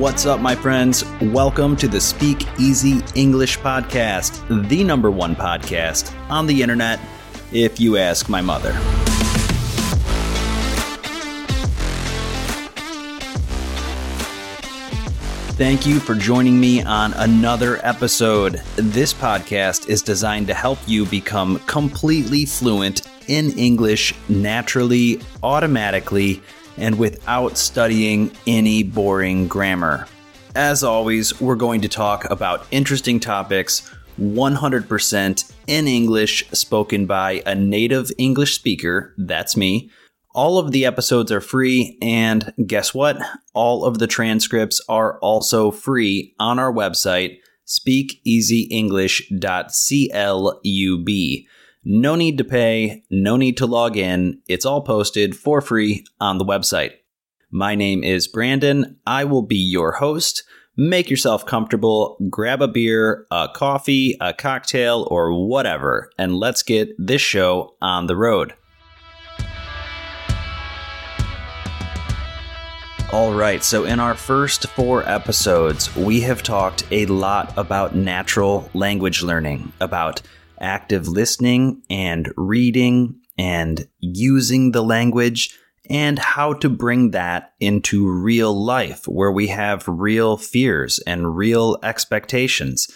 What's up, my friends? Welcome to the Speak Easy English Podcast, the number one podcast on the internet, if you ask my mother. Thank you for joining me on another episode. This podcast is designed to help you become completely fluent in English naturally, automatically, and without studying any boring grammar. As always, we're going to talk about interesting topics 100% in English spoken by a native English speaker, that's me, all of the episodes are free, and guess what? All of the transcripts are also free on our website, speakeasyenglish.club. No need to pay, no need to log in. It's all posted for free on the website. My name is Brandon. I will be your host. Make yourself comfortable, grab a beer, a coffee, a cocktail, or whatever, and let's get this show on the road. All right, so in our first four episodes, we have talked a lot about natural language learning, about active listening and reading and using the language, and how to bring that into real life where we have real fears and real expectations.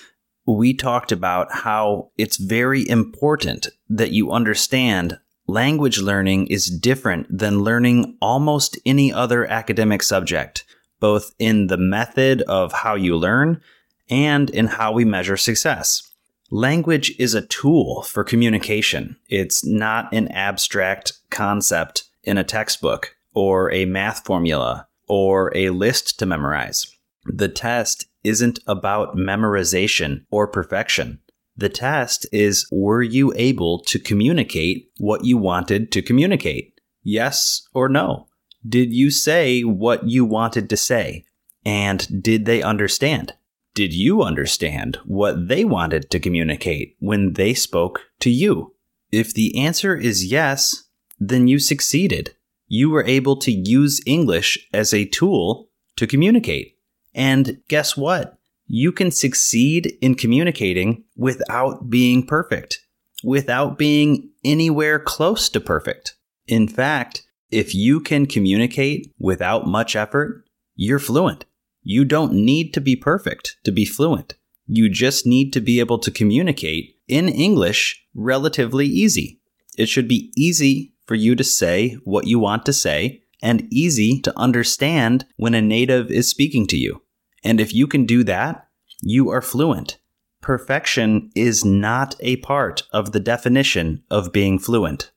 We talked about how it's very important that you understand language learning is different than learning almost any other academic subject, both in the method of how you learn and in how we measure success. Language is a tool for communication. It's not an abstract concept in a textbook or a math formula or a list to memorize. The test isn't about memorization or perfection. The test is were you able to communicate what you wanted to communicate? Yes or no? Did you say what you wanted to say? And did they understand? Did you understand what they wanted to communicate when they spoke to you? If the answer is yes, then you succeeded. You were able to use English as a tool to communicate. And guess what? you can succeed in communicating without being perfect, without being anywhere close to perfect. In fact, if you can communicate without much effort, you're fluent. You don't need to be perfect to be fluent. You just need to be able to communicate in English relatively easy. It should be easy for you to say what you want to say and easy to understand when a native is speaking to you. And if you can do that, you are fluent. Perfection is not a part of the definition of being fluent.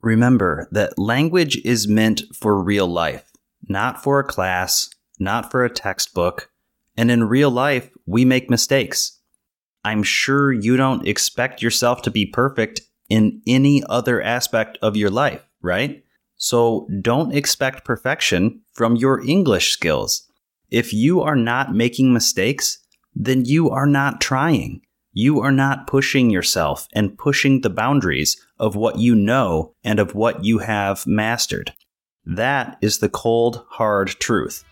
Remember that language is meant for real life, not for a class, not for a textbook. And in real life, we make mistakes. I'm sure you don't expect yourself to be perfect in any other aspect of your life, right? So don't expect perfection from your English skills. If you are not making mistakes, then you are not trying. You are not pushing yourself and pushing the boundaries of what you know and of what you have mastered. That is the cold, hard truth.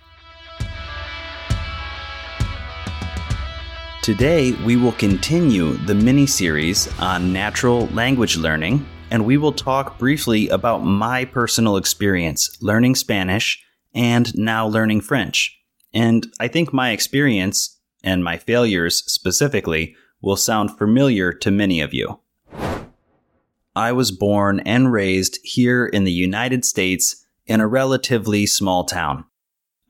Today, we will continue the mini series on natural language learning, and we will talk briefly about my personal experience learning Spanish and now learning French. And I think my experience and my failures specifically will sound familiar to many of you. I was born and raised here in the United States in a relatively small town.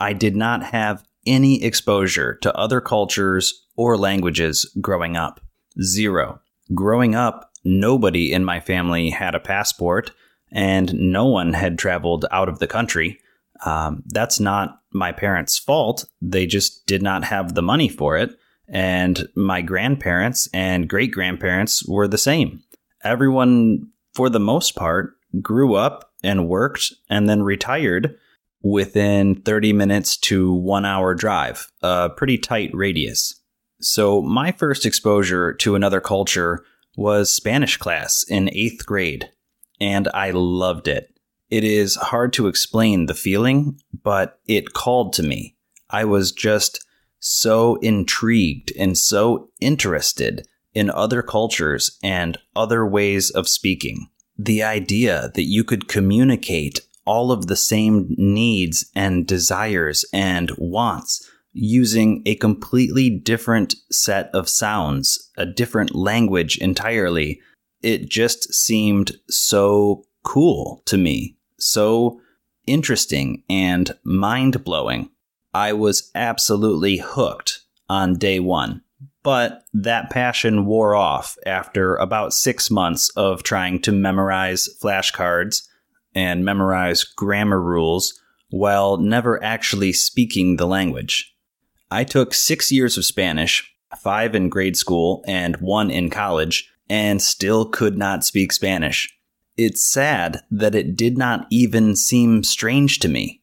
I did not have any exposure to other cultures or languages growing up. Zero. Growing up, nobody in my family had a passport, and no one had traveled out of the country. Um, that's not my parents' fault. They just did not have the money for it. And my grandparents and great grandparents were the same. Everyone, for the most part, grew up and worked and then retired within 30 minutes to one hour drive, a pretty tight radius. So, my first exposure to another culture was Spanish class in eighth grade, and I loved it. It is hard to explain the feeling, but it called to me. I was just so intrigued and so interested in other cultures and other ways of speaking. The idea that you could communicate all of the same needs and desires and wants using a completely different set of sounds, a different language entirely. It just seemed so cool to me, so interesting and mind blowing. I was absolutely hooked on day one. But that passion wore off after about six months of trying to memorize flashcards and memorize grammar rules while never actually speaking the language. I took six years of Spanish, five in grade school and one in college, and still could not speak Spanish. It's sad that it did not even seem strange to me.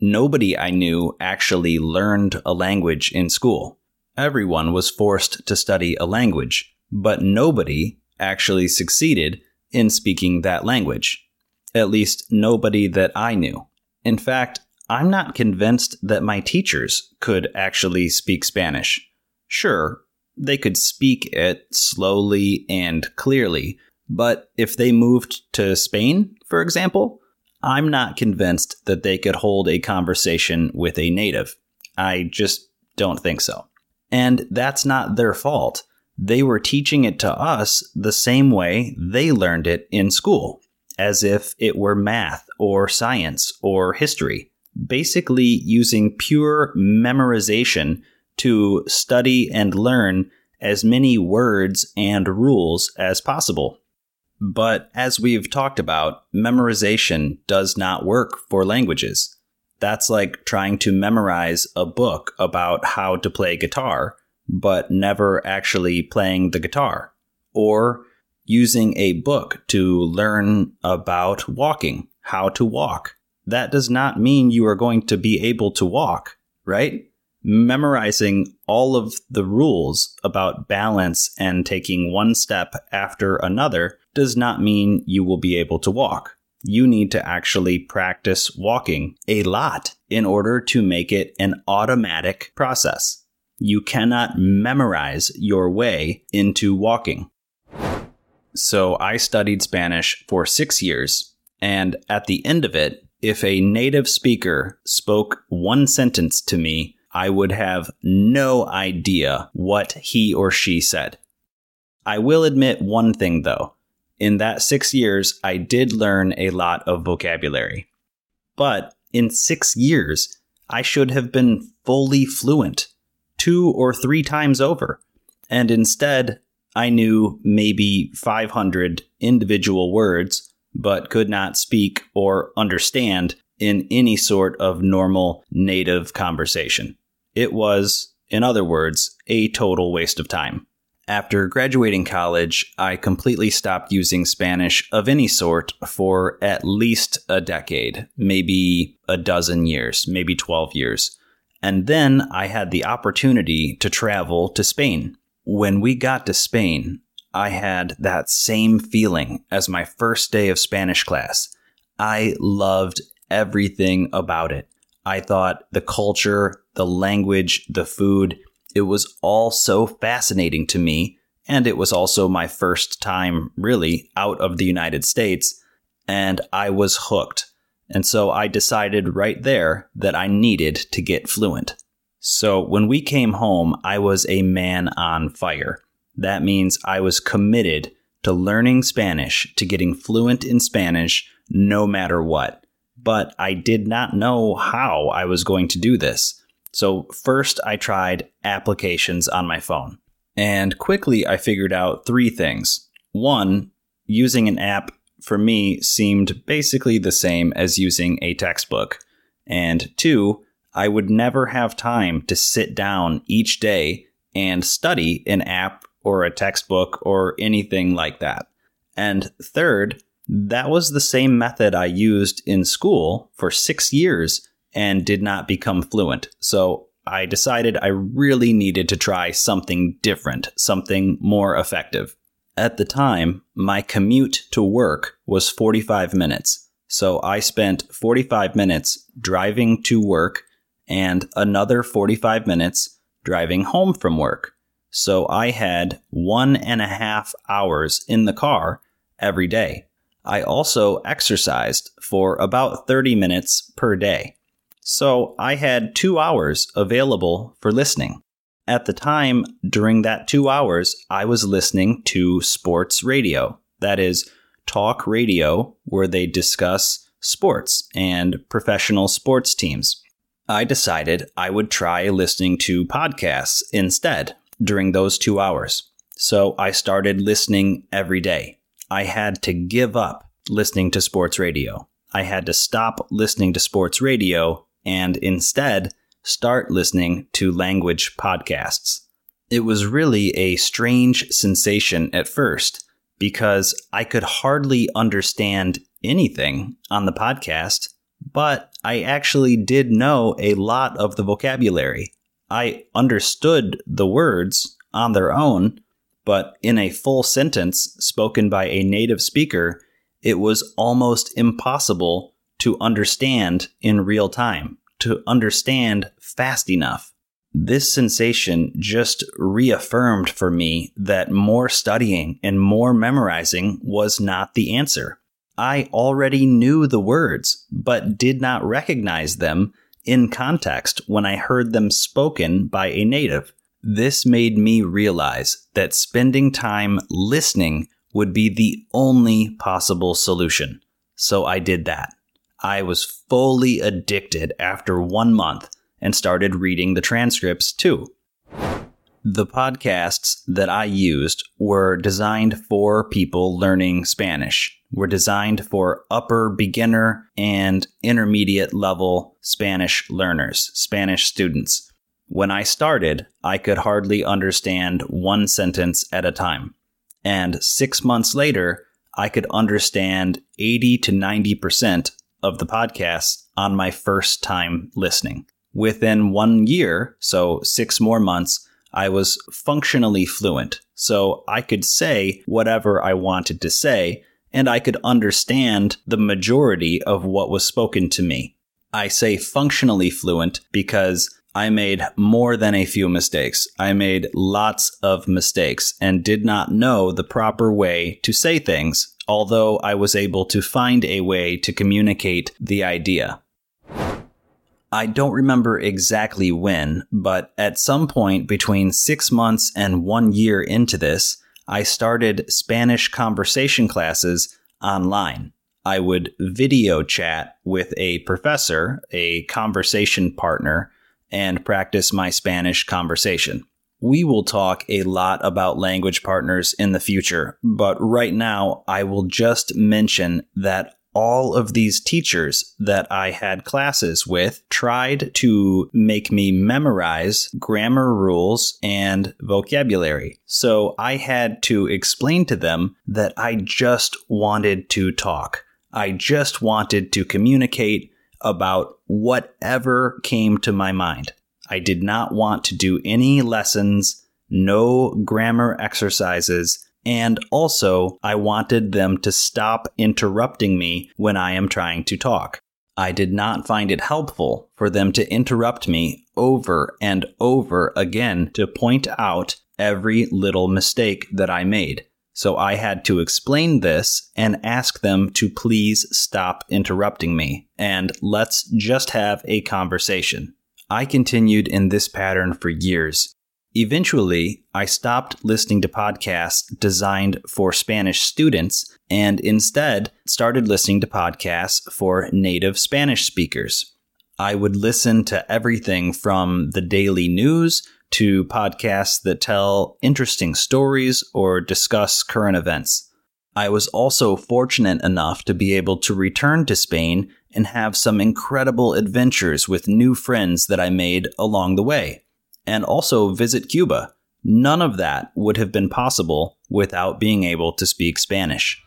Nobody I knew actually learned a language in school. Everyone was forced to study a language, but nobody actually succeeded in speaking that language. At least, nobody that I knew. In fact, I'm not convinced that my teachers could actually speak Spanish. Sure, they could speak it slowly and clearly, but if they moved to Spain, for example, I'm not convinced that they could hold a conversation with a native. I just don't think so. And that's not their fault. They were teaching it to us the same way they learned it in school, as if it were math or science or history. Basically, using pure memorization to study and learn as many words and rules as possible. But as we've talked about, memorization does not work for languages. That's like trying to memorize a book about how to play guitar, but never actually playing the guitar. Or using a book to learn about walking, how to walk. That does not mean you are going to be able to walk, right? Memorizing all of the rules about balance and taking one step after another does not mean you will be able to walk. You need to actually practice walking a lot in order to make it an automatic process. You cannot memorize your way into walking. So I studied Spanish for six years, and at the end of it, if a native speaker spoke one sentence to me, I would have no idea what he or she said. I will admit one thing though in that six years, I did learn a lot of vocabulary. But in six years, I should have been fully fluent two or three times over. And instead, I knew maybe 500 individual words, but could not speak or understand in any sort of normal native conversation. It was, in other words, a total waste of time. After graduating college, I completely stopped using Spanish of any sort for at least a decade, maybe a dozen years, maybe 12 years. And then I had the opportunity to travel to Spain. When we got to Spain, I had that same feeling as my first day of Spanish class. I loved everything about it. I thought the culture, the language, the food, it was all so fascinating to me. And it was also my first time really out of the United States. And I was hooked. And so I decided right there that I needed to get fluent. So when we came home, I was a man on fire. That means I was committed to learning Spanish, to getting fluent in Spanish no matter what. But I did not know how I was going to do this. So, first, I tried applications on my phone. And quickly, I figured out three things. One, using an app for me seemed basically the same as using a textbook. And two, I would never have time to sit down each day and study an app or a textbook or anything like that. And third, that was the same method I used in school for six years and did not become fluent. So I decided I really needed to try something different, something more effective. At the time, my commute to work was 45 minutes. So I spent 45 minutes driving to work and another 45 minutes driving home from work. So I had one and a half hours in the car every day. I also exercised for about 30 minutes per day. So I had two hours available for listening. At the time, during that two hours, I was listening to sports radio. That is, talk radio, where they discuss sports and professional sports teams. I decided I would try listening to podcasts instead during those two hours. So I started listening every day. I had to give up listening to sports radio. I had to stop listening to sports radio and instead start listening to language podcasts. It was really a strange sensation at first because I could hardly understand anything on the podcast, but I actually did know a lot of the vocabulary. I understood the words on their own, but in a full sentence spoken by a native speaker, it was almost impossible to understand in real time, to understand fast enough. This sensation just reaffirmed for me that more studying and more memorizing was not the answer. I already knew the words, but did not recognize them in context when I heard them spoken by a native. This made me realize that spending time listening would be the only possible solution. So I did that. I was fully addicted after one month and started reading the transcripts too. The podcasts that I used were designed for people learning Spanish, were designed for upper beginner and intermediate level Spanish learners, Spanish students. When I started, I could hardly understand one sentence at a time. And six months later, I could understand 80 to 90% of the podcasts on my first time listening. Within one year, so six more months, I was functionally fluent. So I could say whatever I wanted to say, and I could understand the majority of what was spoken to me. I say functionally fluent because I made more than a few mistakes. I made lots of mistakes and did not know the proper way to say things, although I was able to find a way to communicate the idea. I don't remember exactly when, but at some point between six months and one year into this, I started Spanish conversation classes online. I would video chat with a professor, a conversation partner, and practice my Spanish conversation. We will talk a lot about language partners in the future, but right now I will just mention that all of these teachers that I had classes with tried to make me memorize grammar rules and vocabulary. So I had to explain to them that I just wanted to talk. I just wanted to communicate about whatever came to my mind. I did not want to do any lessons, no grammar exercises, and also, I wanted them to stop interrupting me when I am trying to talk. I did not find it helpful for them to interrupt me over and over again to point out every little mistake that I made. So I had to explain this and ask them to please stop interrupting me and let's just have a conversation. I continued in this pattern for years, Eventually, I stopped listening to podcasts designed for Spanish students and instead started listening to podcasts for native Spanish speakers. I would listen to everything from the daily news to podcasts that tell interesting stories or discuss current events. I was also fortunate enough to be able to return to Spain and have some incredible adventures with new friends that I made along the way and also visit Cuba. None of that would have been possible without being able to speak Spanish.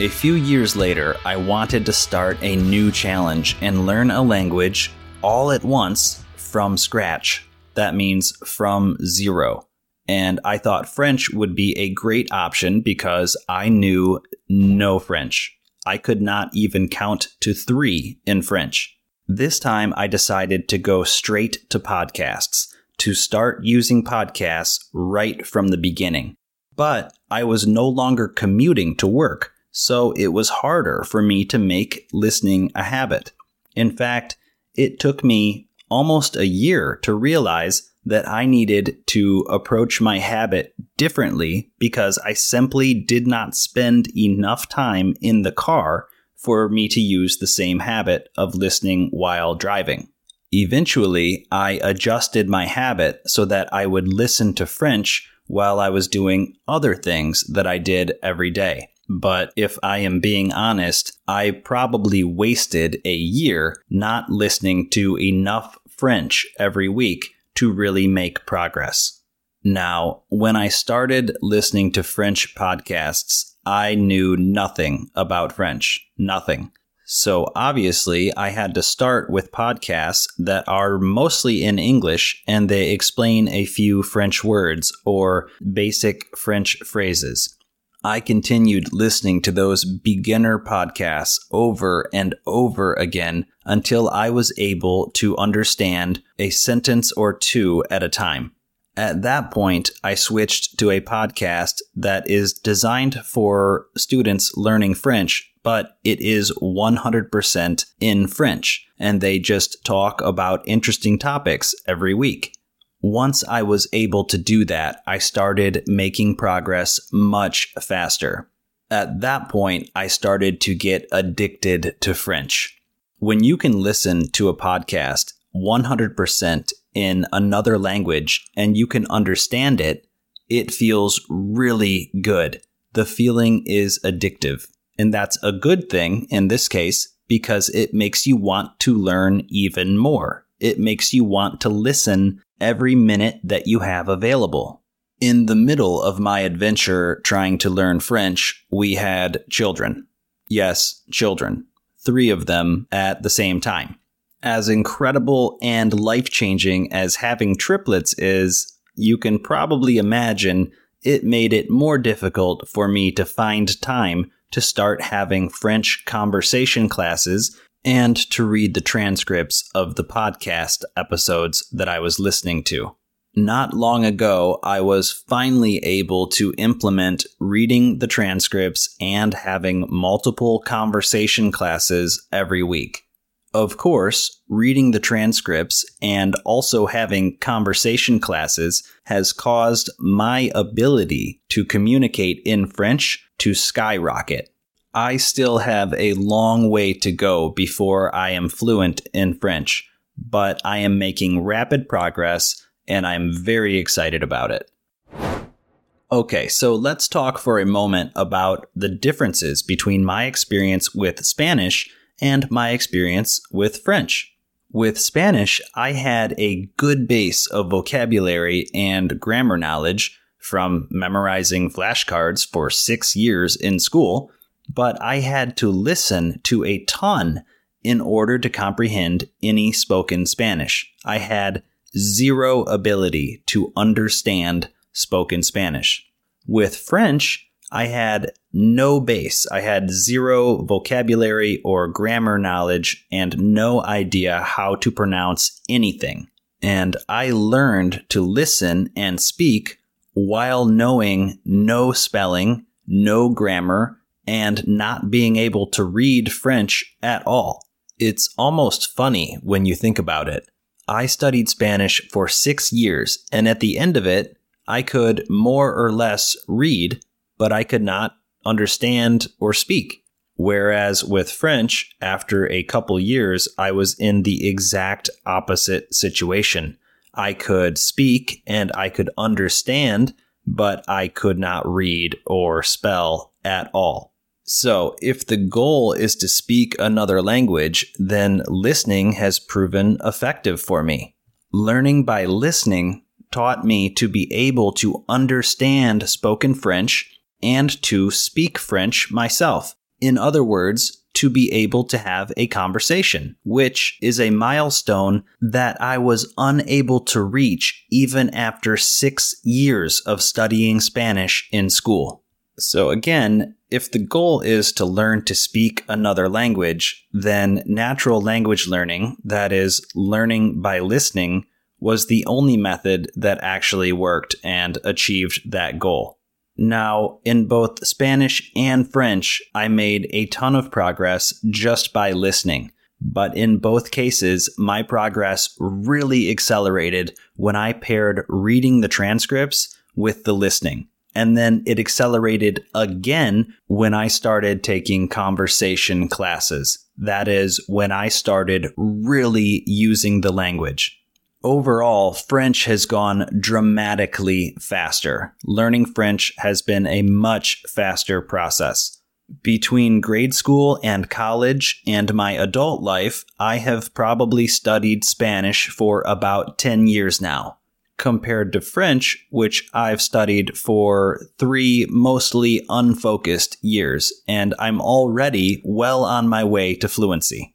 A few years later, I wanted to start a new challenge and learn a language all at once from scratch. That means from zero. And I thought French would be a great option because I knew no French. I could not even count to three in French. This time I decided to go straight to podcasts, to start using podcasts right from the beginning. But I was no longer commuting to work, so it was harder for me to make listening a habit. In fact, it took me almost a year to realize that I needed to approach my habit differently because I simply did not spend enough time in the car for me to use the same habit of listening while driving. Eventually, I adjusted my habit so that I would listen to French while I was doing other things that I did every day. But if I am being honest, I probably wasted a year not listening to enough French every week to really make progress. Now, when I started listening to French podcasts, I knew nothing about French. Nothing. So obviously, I had to start with podcasts that are mostly in English and they explain a few French words or basic French phrases. I continued listening to those beginner podcasts over and over again until I was able to understand a sentence or two at a time. At that point, I switched to a podcast that is designed for students learning French, but it is 100% in French, and they just talk about interesting topics every week. Once I was able to do that, I started making progress much faster. At that point, I started to get addicted to French. When you can listen to a podcast 100% in another language and you can understand it, it feels really good. The feeling is addictive. And that's a good thing in this case because it makes you want to learn even more. It makes you want to listen every minute that you have available. In the middle of my adventure trying to learn French, we had children. Yes, children. Three of them at the same time. As incredible and life changing as having triplets is, you can probably imagine it made it more difficult for me to find time to start having French conversation classes and to read the transcripts of the podcast episodes that I was listening to. Not long ago, I was finally able to implement reading the transcripts and having multiple conversation classes every week. Of course, reading the transcripts and also having conversation classes has caused my ability to communicate in French to skyrocket. I still have a long way to go before I am fluent in French, but I am making rapid progress and I'm very excited about it. Okay, so let's talk for a moment about the differences between my experience with Spanish and my experience with French. With Spanish, I had a good base of vocabulary and grammar knowledge from memorizing flashcards for six years in school but I had to listen to a ton in order to comprehend any spoken Spanish. I had zero ability to understand spoken Spanish. With French, I had no base. I had zero vocabulary or grammar knowledge and no idea how to pronounce anything. And I learned to listen and speak while knowing no spelling, no grammar, and not being able to read French at all. It's almost funny when you think about it. I studied Spanish for six years, and at the end of it, I could more or less read, but I could not understand or speak. Whereas with French, after a couple years, I was in the exact opposite situation. I could speak and I could understand, but I could not read or spell at all. So, if the goal is to speak another language, then listening has proven effective for me. Learning by listening taught me to be able to understand spoken French and to speak French myself. In other words, to be able to have a conversation, which is a milestone that I was unable to reach even after six years of studying Spanish in school. So, again, if the goal is to learn to speak another language, then natural language learning, that is, learning by listening, was the only method that actually worked and achieved that goal. Now, in both Spanish and French, I made a ton of progress just by listening. But in both cases, my progress really accelerated when I paired reading the transcripts with the listening. And then it accelerated again when I started taking conversation classes. That is, when I started really using the language overall, French has gone dramatically faster. Learning French has been a much faster process. Between grade school and college and my adult life, I have probably studied Spanish for about 10 years now, compared to French, which I've studied for three mostly unfocused years, and I'm already well on my way to fluency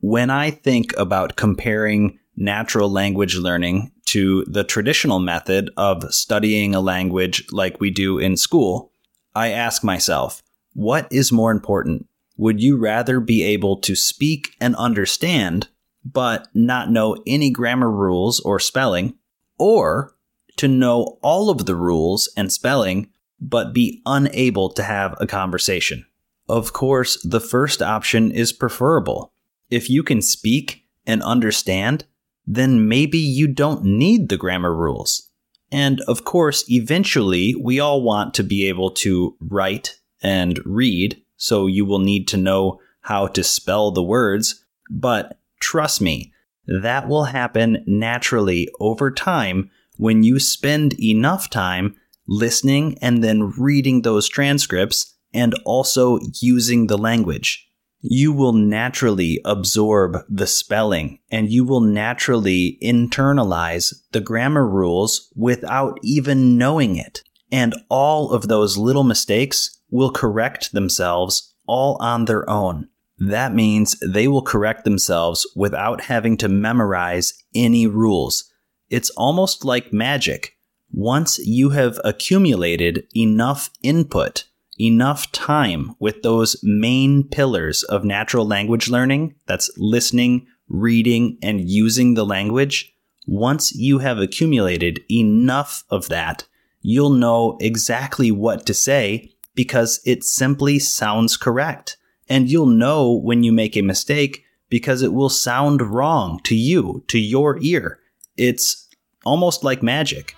when I think about comparing natural language learning to the traditional method of studying a language like we do in school, I ask myself, what is more important? Would you rather be able to speak and understand, but not know any grammar rules or spelling, or to know all of the rules and spelling, but be unable to have a conversation? Of course, the first option is preferable if you can speak and understand, then maybe you don't need the grammar rules. And of course, eventually, we all want to be able to write and read, so you will need to know how to spell the words. But trust me, that will happen naturally over time when you spend enough time listening and then reading those transcripts and also using the language you will naturally absorb the spelling and you will naturally internalize the grammar rules without even knowing it. And all of those little mistakes will correct themselves all on their own. That means they will correct themselves without having to memorize any rules. It's almost like magic. Once you have accumulated enough input enough time with those main pillars of natural language learning that's listening, reading, and using the language, once you have accumulated enough of that, you'll know exactly what to say because it simply sounds correct. And you'll know when you make a mistake because it will sound wrong to you, to your ear. It's almost like magic.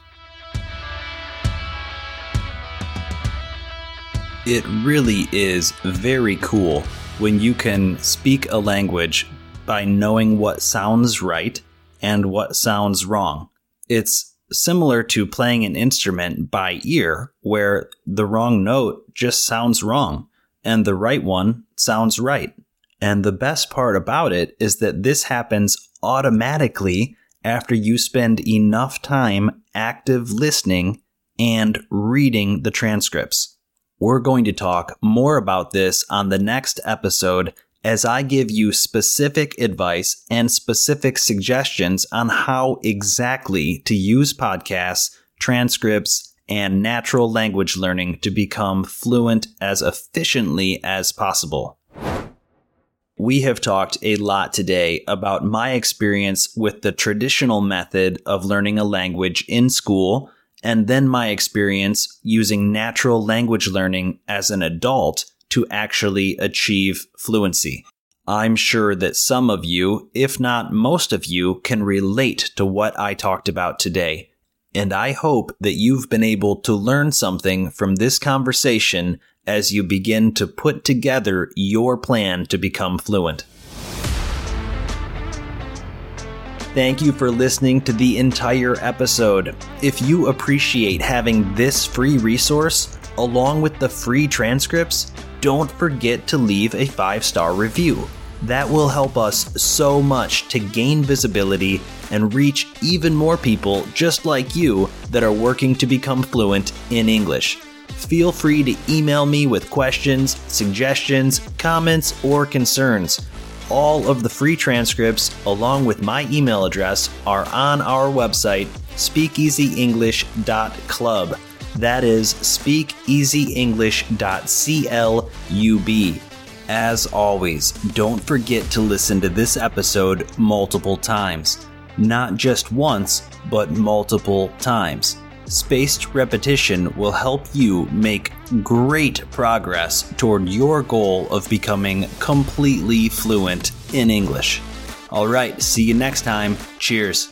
It really is very cool when you can speak a language by knowing what sounds right and what sounds wrong. It's similar to playing an instrument by ear, where the wrong note just sounds wrong and the right one sounds right. And the best part about it is that this happens automatically after you spend enough time active listening and reading the transcripts. We're going to talk more about this on the next episode as I give you specific advice and specific suggestions on how exactly to use podcasts, transcripts, and natural language learning to become fluent as efficiently as possible. We have talked a lot today about my experience with the traditional method of learning a language in school and then my experience using natural language learning as an adult to actually achieve fluency. I'm sure that some of you, if not most of you, can relate to what I talked about today. And I hope that you've been able to learn something from this conversation as you begin to put together your plan to become fluent. Thank you for listening to the entire episode. If you appreciate having this free resource, along with the free transcripts, don't forget to leave a five star review. That will help us so much to gain visibility and reach even more people just like you that are working to become fluent in English. Feel free to email me with questions, suggestions, comments, or concerns all of the free transcripts, along with my email address, are on our website, speakeasyenglish.club. That is speakeasyenglish.club. As always, don't forget to listen to this episode multiple times. Not just once, but multiple times. Spaced repetition will help you make great progress toward your goal of becoming completely fluent in English. All right, see you next time. Cheers.